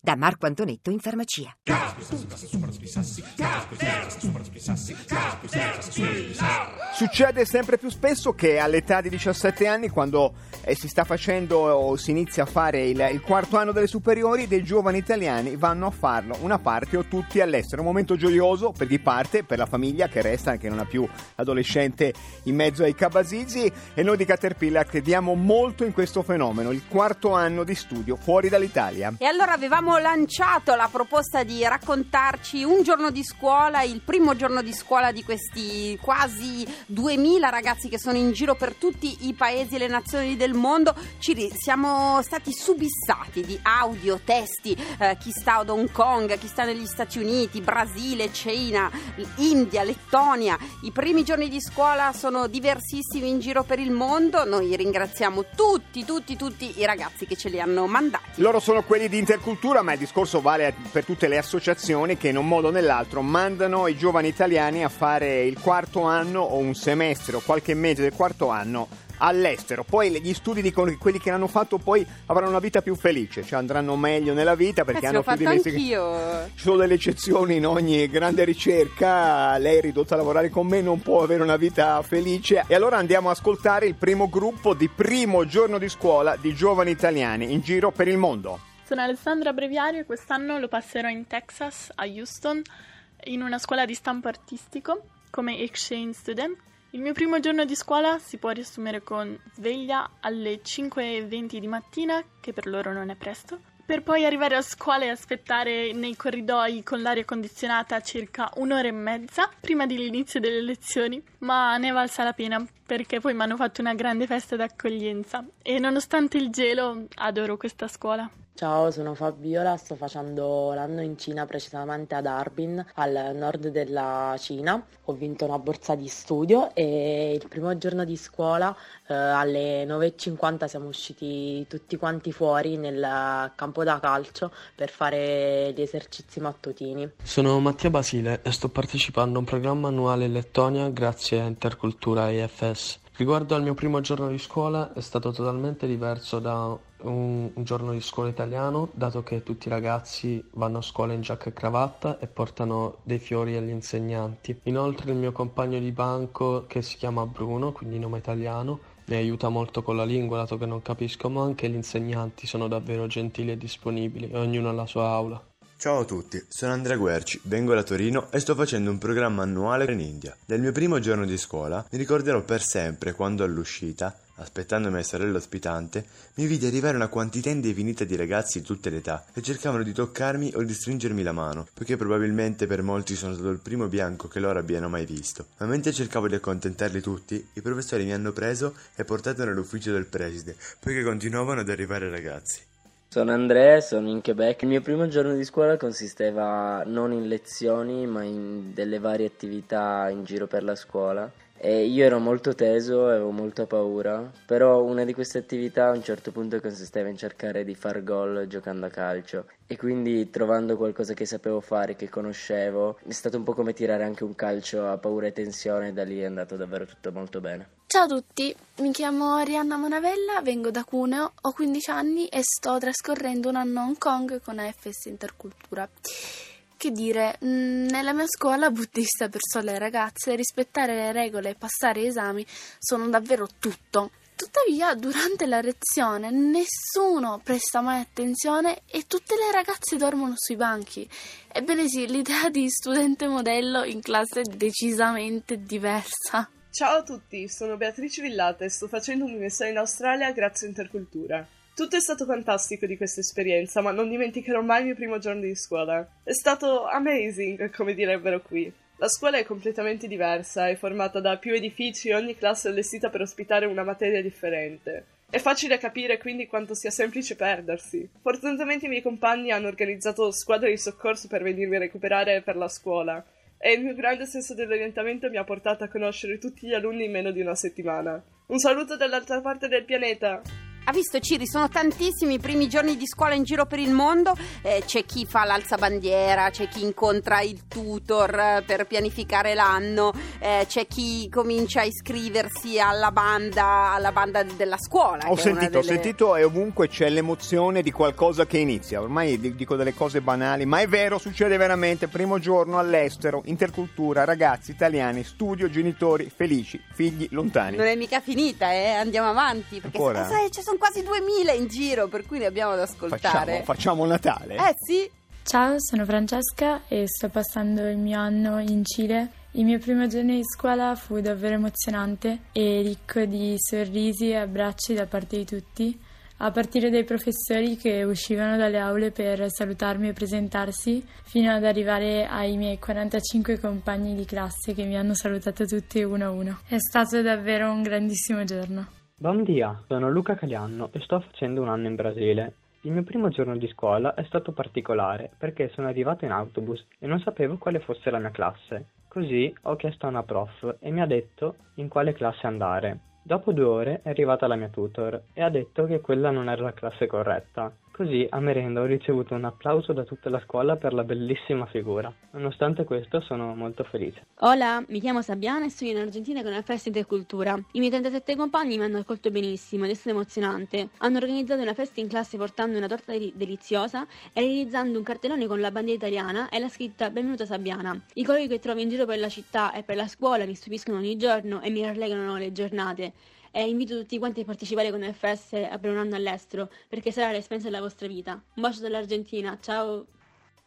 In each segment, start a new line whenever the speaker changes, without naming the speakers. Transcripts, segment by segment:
da Marco Antonetto in farmacia.
Succede sempre più spesso che all'età di 17 anni, quando eh, si sta facendo o si inizia a fare il, il, quarto anno delle superiori, dei giovani italiani vanno a farlo, una parte o tutti all'estero. Un momento gioioso per chi parte, per la famiglia che resta, che non ha più l'adolescente in mezzo ai cabasigi. E noi di Caterpillar crediamo molto in questo fenomeno, il quarto anno di studio fuori dall'Italia.
E allora avevamo lanciato la proposta di raccontarci un giorno di scuola, il primo giorno di scuola di questi quasi 2000 ragazzi che sono in giro per tutti i paesi e le nazioni del mondo. Ci siamo stati subissati di audio, testi, eh, chi sta ad Hong Kong, chi sta negli Stati Uniti, Brasile, Cina, India, Lettonia. I primi giorni di scuola sono diversissimi in giro per il mondo. Noi ringraziamo tutti, tutti, tutti i ragazzi che ce li hanno mandati.
Loro sono quelli di Intercultura, ma il discorso vale per tutte le associazioni che in un modo o nell'altro mandano i giovani italiani a fare il quarto anno o un semestre o qualche mese del quarto anno all'estero. Poi gli studi dicono che quelli che l'hanno fatto poi avranno una vita più felice, cioè andranno meglio nella vita perché
eh,
hanno più diversi.
Anch'io.
Ci sono delle eccezioni in ogni grande ricerca. Lei è ridotta a lavorare con me, non può avere una vita felice. E allora andiamo a ascoltare il primo gruppo di primo giorno di scuola di giovani italiani in giro per il mondo.
Sono Alessandra Breviario e quest'anno lo passerò in Texas, a Houston, in una scuola di stampo artistico come exchange student. Il mio primo giorno di scuola si può riassumere con sveglia alle 5.20 di mattina, che per loro non è presto, per poi arrivare a scuola e aspettare nei corridoi con l'aria condizionata circa un'ora e mezza prima dell'inizio delle lezioni, ma ne è valsa la pena perché poi mi hanno fatto una grande festa d'accoglienza e nonostante il gelo adoro questa scuola.
Ciao, sono Fabiola, sto facendo l'anno in Cina, precisamente ad Harbin, al nord della Cina. Ho vinto una borsa di studio e il primo giorno di scuola eh, alle 9.50 siamo usciti tutti quanti fuori nel campo da calcio per fare gli esercizi mattutini.
Sono Mattia Basile e sto partecipando a un programma annuale in Lettonia grazie a Intercultura EFS. Riguardo al mio primo giorno di scuola è stato totalmente diverso da un, un, giorno di scuola italiano, dato che tutti i ragazzi vanno a scuola in giacca e cravatta e portano dei fiori agli insegnanti. Inoltre il mio compagno di banco, che si chiama Bruno, quindi nome italiano, mi aiuta molto con la lingua, dato che non capisco, ma anche gli insegnanti sono davvero gentili e disponibili, ognuno alla sua aula.
Ciao a tutti, sono Andrea Guerci, vengo da Torino e sto facendo un programma annuale in India. Nel mio primo giorno di scuola mi ricorderò per sempre quando all'uscita, aspettando mia sorella ospitante, mi vidi arrivare una quantità indefinita di ragazzi di tutte le età che cercavano di toccarmi o di stringermi la mano, poiché probabilmente per molti sono stato il primo bianco che loro abbiano mai visto. Ma mentre cercavo di accontentarli tutti, i professori mi hanno preso e portato nell'ufficio del preside, poiché continuavano ad arrivare ragazzi.
Sono Andrea, sono in Quebec. Il mio primo giorno di scuola consisteva non in lezioni, ma in delle varie attività in giro per la scuola. E io ero molto teso, avevo molta paura, però una di queste attività a un certo punto consisteva in cercare di far gol giocando a calcio e quindi trovando qualcosa che sapevo fare, che conoscevo, è stato un po' come tirare anche un calcio a paura e tensione e da lì è andato davvero tutto molto bene.
Ciao a tutti, mi chiamo Rianna Monavella, vengo da Cuneo, ho 15 anni e sto trascorrendo un anno a Hong Kong con AFS Intercultura. Che dire, nella mia scuola buddista per sole ragazze rispettare le regole e passare esami sono davvero tutto. Tuttavia, durante la lezione nessuno presta mai attenzione e tutte le ragazze dormono sui banchi. Ebbene sì, l'idea di studente modello in classe è decisamente diversa.
Ciao a tutti, sono Beatrice Villate e sto facendo un'università in Australia grazie a Intercultura. Tutto è stato fantastico di questa esperienza, ma non dimenticherò mai il mio primo giorno di scuola. È stato amazing, come direbbero qui. La scuola è completamente diversa, è formata da più edifici e ogni classe è allestita per ospitare una materia differente. È facile capire quindi quanto sia semplice perdersi. Fortunatamente i miei compagni hanno organizzato squadre di soccorso per venirmi a recuperare per la scuola e il mio grande senso dell'orientamento mi ha portato a conoscere tutti gli alunni in meno di una settimana. Un saluto dall'altra parte del pianeta!
Ha visto Ciri, sono tantissimi i primi giorni di scuola in giro per il mondo, eh, c'è chi fa l'alzabandiera, c'è chi incontra il tutor eh, per pianificare l'anno, eh, c'è chi comincia a iscriversi alla banda, alla banda della scuola.
Ho sentito, ho
delle-
sentito e ovunque c'è l'emozione di qualcosa che inizia. Ormai di- dico delle cose banali, ma è vero, succede veramente. Primo giorno all'estero, intercultura, ragazzi italiani, studio, genitori felici, figli lontani.
Non è mica finita, eh? andiamo avanti, perché
Ancora?
sai, ci sono quasi 2000 in giro, per cui ne abbiamo da ascoltare.
Facciamo, facciamo Natale.
Eh sì,
Ciao, sono Francesca e sto passando il mio anno in Cile. Il mio primo giorno di scuola fu davvero emozionante e ricco di sorrisi e abbracci da parte di tutti, a partire dai professori che uscivano dalle aule per salutarmi e presentarsi, fino ad arrivare ai miei 45 compagni di classe che mi hanno salutato tutti uno a uno. È stato davvero un grandissimo giorno.
Buon dia, sono Luca Calianno e sto facendo un anno in Brasile. Il mio primo giorno di scuola è stato particolare perché sono arrivato in autobus e non sapevo quale fosse la mia classe. Così ho chiesto a una prof e mi ha detto in quale classe andare. Dopo due ore è arrivata la mia tutor e ha detto che quella non era la classe corretta. Così a merenda ho ricevuto un applauso da tutta la scuola per la bellissima figura. Nonostante questo sono molto felice.
Hola, mi chiamo Sabiana e studio in Argentina con il Festa Intercultura. I miei 37 compagni mi hanno accolto benissimo ed è stato emozionante. Hanno organizzato una festa in classe portando una torta deli- deliziosa e realizzando un cartellone con la bandiera italiana e la scritta Benvenuta Sabiana. I colori che trovo in giro per la città e per la scuola mi stupiscono ogni giorno e mi rallegrano le giornate. E invito tutti quanti a partecipare con FS a per un anno all'estero, perché sarà l'esperienza della vostra vita. Un bacio dall'Argentina, ciao!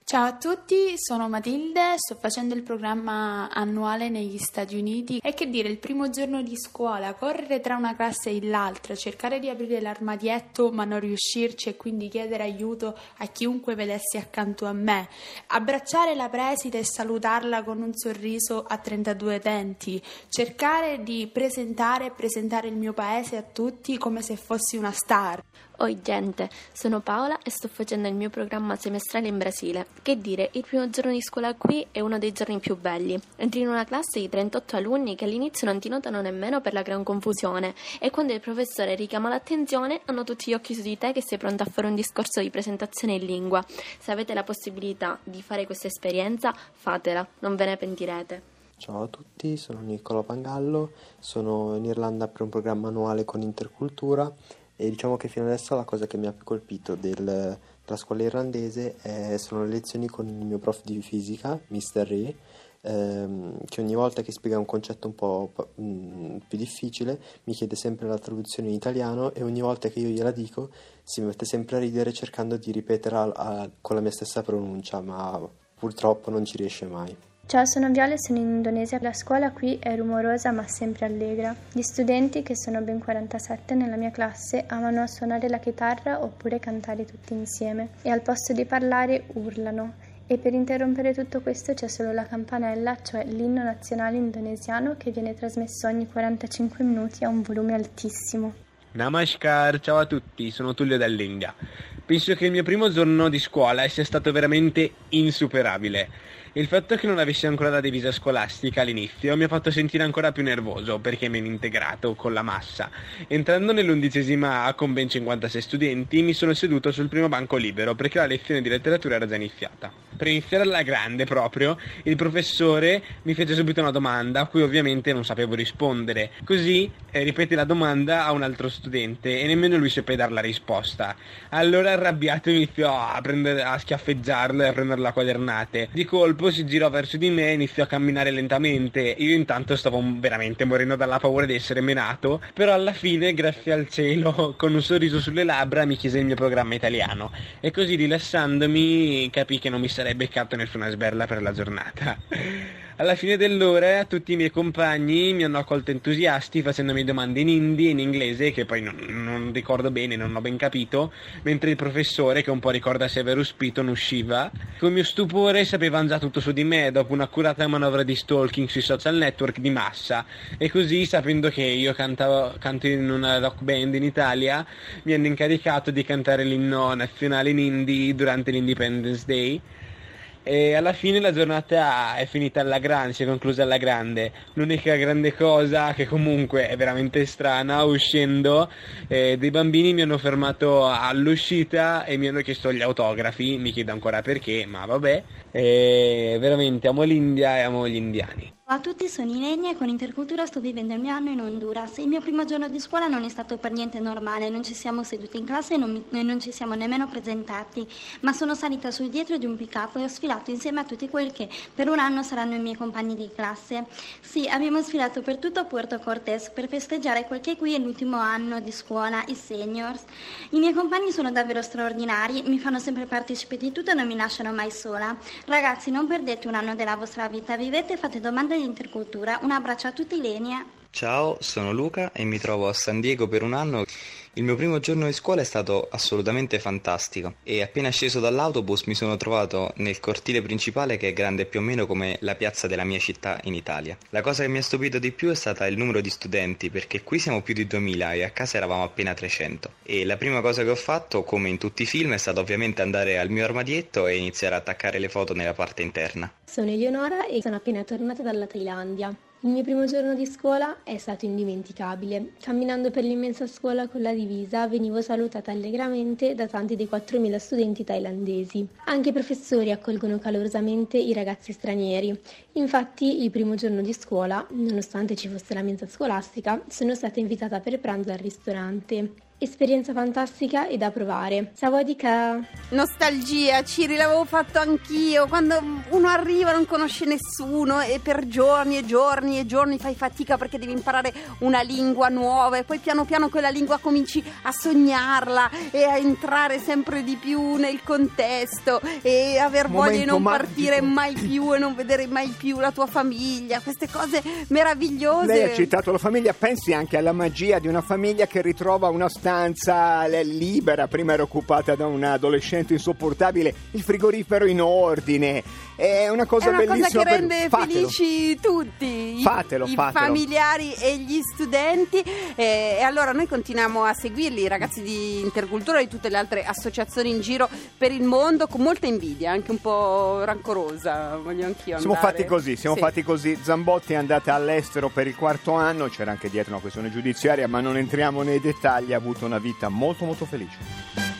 Ciao a tutti, sono Matilde, sto facendo il programma annuale negli Stati Uniti. E che dire, il primo giorno di scuola, correre tra una classe e l'altra, cercare di aprire l'armadietto ma non riuscirci e quindi chiedere aiuto a chiunque vedessi accanto a me, abbracciare la preside e salutarla con un sorriso a 32 denti, cercare di presentare e presentare il mio paese a tutti come se fossi una star.
Oi gente, sono Paola e sto facendo il mio programma semestrale in Brasile. Che dire, il primo giorno di scuola qui è uno dei giorni più belli. Entri in una classe di 38 alunni che all'inizio non ti notano nemmeno per la gran confusione e quando il professore richiama l'attenzione hanno tutti gli occhi su di te che sei pronta a fare un discorso di presentazione in lingua. Se avete la possibilità di fare questa esperienza, fatela, non ve ne pentirete.
Ciao a tutti, sono Niccolò Pangallo, sono in Irlanda per un programma annuale con Intercultura e diciamo che fino adesso la cosa che mi ha più colpito del- della scuola irlandese è- sono le lezioni con il mio prof di fisica, Mr. Ray, ehm, che ogni volta che spiega un concetto un po' mm, più difficile mi chiede sempre la traduzione in italiano e ogni volta che io gliela dico si mette sempre a ridere cercando di ripeterla con la mia stessa pronuncia, ma purtroppo non ci riesce mai.
Ciao, sono Viola e sono in Indonesia. La scuola qui è rumorosa ma sempre allegra. Gli studenti, che sono ben 47 nella mia classe, amano suonare la chitarra oppure cantare tutti insieme e al posto di parlare urlano. E per interrompere tutto questo c'è solo la campanella, cioè l'inno nazionale indonesiano che viene trasmesso ogni 45 minuti a un volume altissimo.
Namaskar, ciao a tutti, sono Tullio dall'India. Penso che il mio primo giorno di scuola sia stato veramente insuperabile. Il fatto che non avessi ancora la divisa scolastica all'inizio mi ha fatto sentire ancora più nervoso perché meno integrato con la massa. Entrando nell'undicesima A con ben 56 studenti mi sono seduto sul primo banco libero perché la lezione di letteratura era già iniziata. Per iniziare alla grande proprio, il professore mi fece subito una domanda a cui ovviamente non sapevo rispondere. Così eh, ripete la domanda a un altro studente e nemmeno lui seppe dar la risposta. Allora arrabbiato iniziò a, prendere, a schiaffeggiarlo e a prendere la quadernate. Di colpo si girò verso di me e iniziò a camminare lentamente. Io intanto stavo veramente morendo dalla paura di essere menato, però alla fine, grazie al cielo, con un sorriso sulle labbra mi chiese il mio programma italiano e così rilassandomi capì che non mi sarei beccato nessuna sberla per la giornata. Alla fine dell'ora tutti i miei compagni mi hanno accolto entusiasti facendomi domande in hindi e in inglese che poi non, non ricordo bene, non ho ben capito, mentre il professore, che un po' ricorda Severus Piton, usciva. Con mio stupore sapevano già tutto su di me dopo un'accurata manovra di stalking sui social network di massa e così sapendo che io cantavo, canto in una rock band in Italia mi hanno incaricato di cantare l'inno nazionale in hindi durante l'Independence Day E alla fine la giornata è finita alla grande, si è conclusa alla grande. L'unica grande cosa che comunque è veramente strana, uscendo, eh, dei bambini mi hanno fermato all'uscita e mi hanno chiesto gli autografi, mi chiedo ancora perché, ma vabbè. E veramente amo l'India e amo gli indiani.
Ciao a tutti, sono Ilenia e con Intercultura sto vivendo il mio anno in Honduras. Il mio primo giorno di scuola non è stato per niente normale, non ci siamo seduti in classe e non, mi- non ci siamo nemmeno presentati, ma sono salita sul dietro di un pick-up e ho sfilato insieme a tutti quelli che per un anno saranno i miei compagni di classe. Sì, abbiamo sfilato per tutto Puerto Cortés per festeggiare quel che qui è l'ultimo anno di scuola, i seniors. I miei compagni sono davvero straordinari, mi fanno sempre partecipe di tutto e non mi lasciano mai sola. Ragazzi, non perdete un anno della vostra vita, vivete e fate domande di intercultura. Un abbraccio a tutti, Lenia.
Ciao, sono Luca e mi trovo a San Diego per un anno. Il mio primo giorno di scuola è stato assolutamente fantastico e appena sceso dall'autobus mi sono trovato nel cortile principale che è grande più o meno come la piazza della mia città in Italia. La cosa che mi ha stupito di più è stata il numero di studenti perché qui siamo più di 2000 e a casa eravamo appena 300 e la prima cosa che ho fatto come in tutti i film è stata ovviamente andare al mio armadietto e iniziare a attaccare le foto nella parte interna.
Sono Eleonora e sono appena tornata dalla Thailandia. Il mio primo giorno di scuola è stato indimenticabile. Camminando per l'immensa scuola con la divisa venivo salutata allegramente da tanti dei 4.000 studenti thailandesi. Anche i professori accolgono calorosamente i ragazzi stranieri. Infatti, il primo giorno di scuola, nonostante ci fosse la mensa scolastica, sono stata invitata per pranzo al ristorante. Esperienza fantastica e da provare. Sawadika!
Nostalgia, Ciri, l'avevo fatto anch'io. Quando uno arriva non conosce nessuno e per giorni e giorni e giorni fai fatica perché devi imparare una lingua nuova e poi piano piano quella lingua cominci a sognarla e a entrare sempre di più nel contesto e aver voglia di non
magico.
partire mai più e non vedere mai più la tua famiglia. Queste cose meravigliose.
Lei ha citato la famiglia, pensi anche alla magia di una famiglia che ritrova una stanza eh, libera, prima era occupata da un adolescente insopportabile, il frigorifero in ordine, è una cosa
È una cosa
bellissima.
che
per-
rende
fatelo.
felici tutti, i-
Fatelo,
i,
fatelo.
familiari e gli studenti. Eh, e allora noi continuiamo a seguirli, i ragazzi di Intercultura e di tutte le altre associazioni in giro per il mondo, con molta invidia, anche un po' rancorosa. Voglio anch'io
Siamo
andare.
fatti così, siamo
Sì.
fatti così. Zambotti è andata all'estero per il quarto anno, c'era anche dietro una questione giudiziaria, ma non entriamo nei dettagli, ha avuto una vita molto molto felice.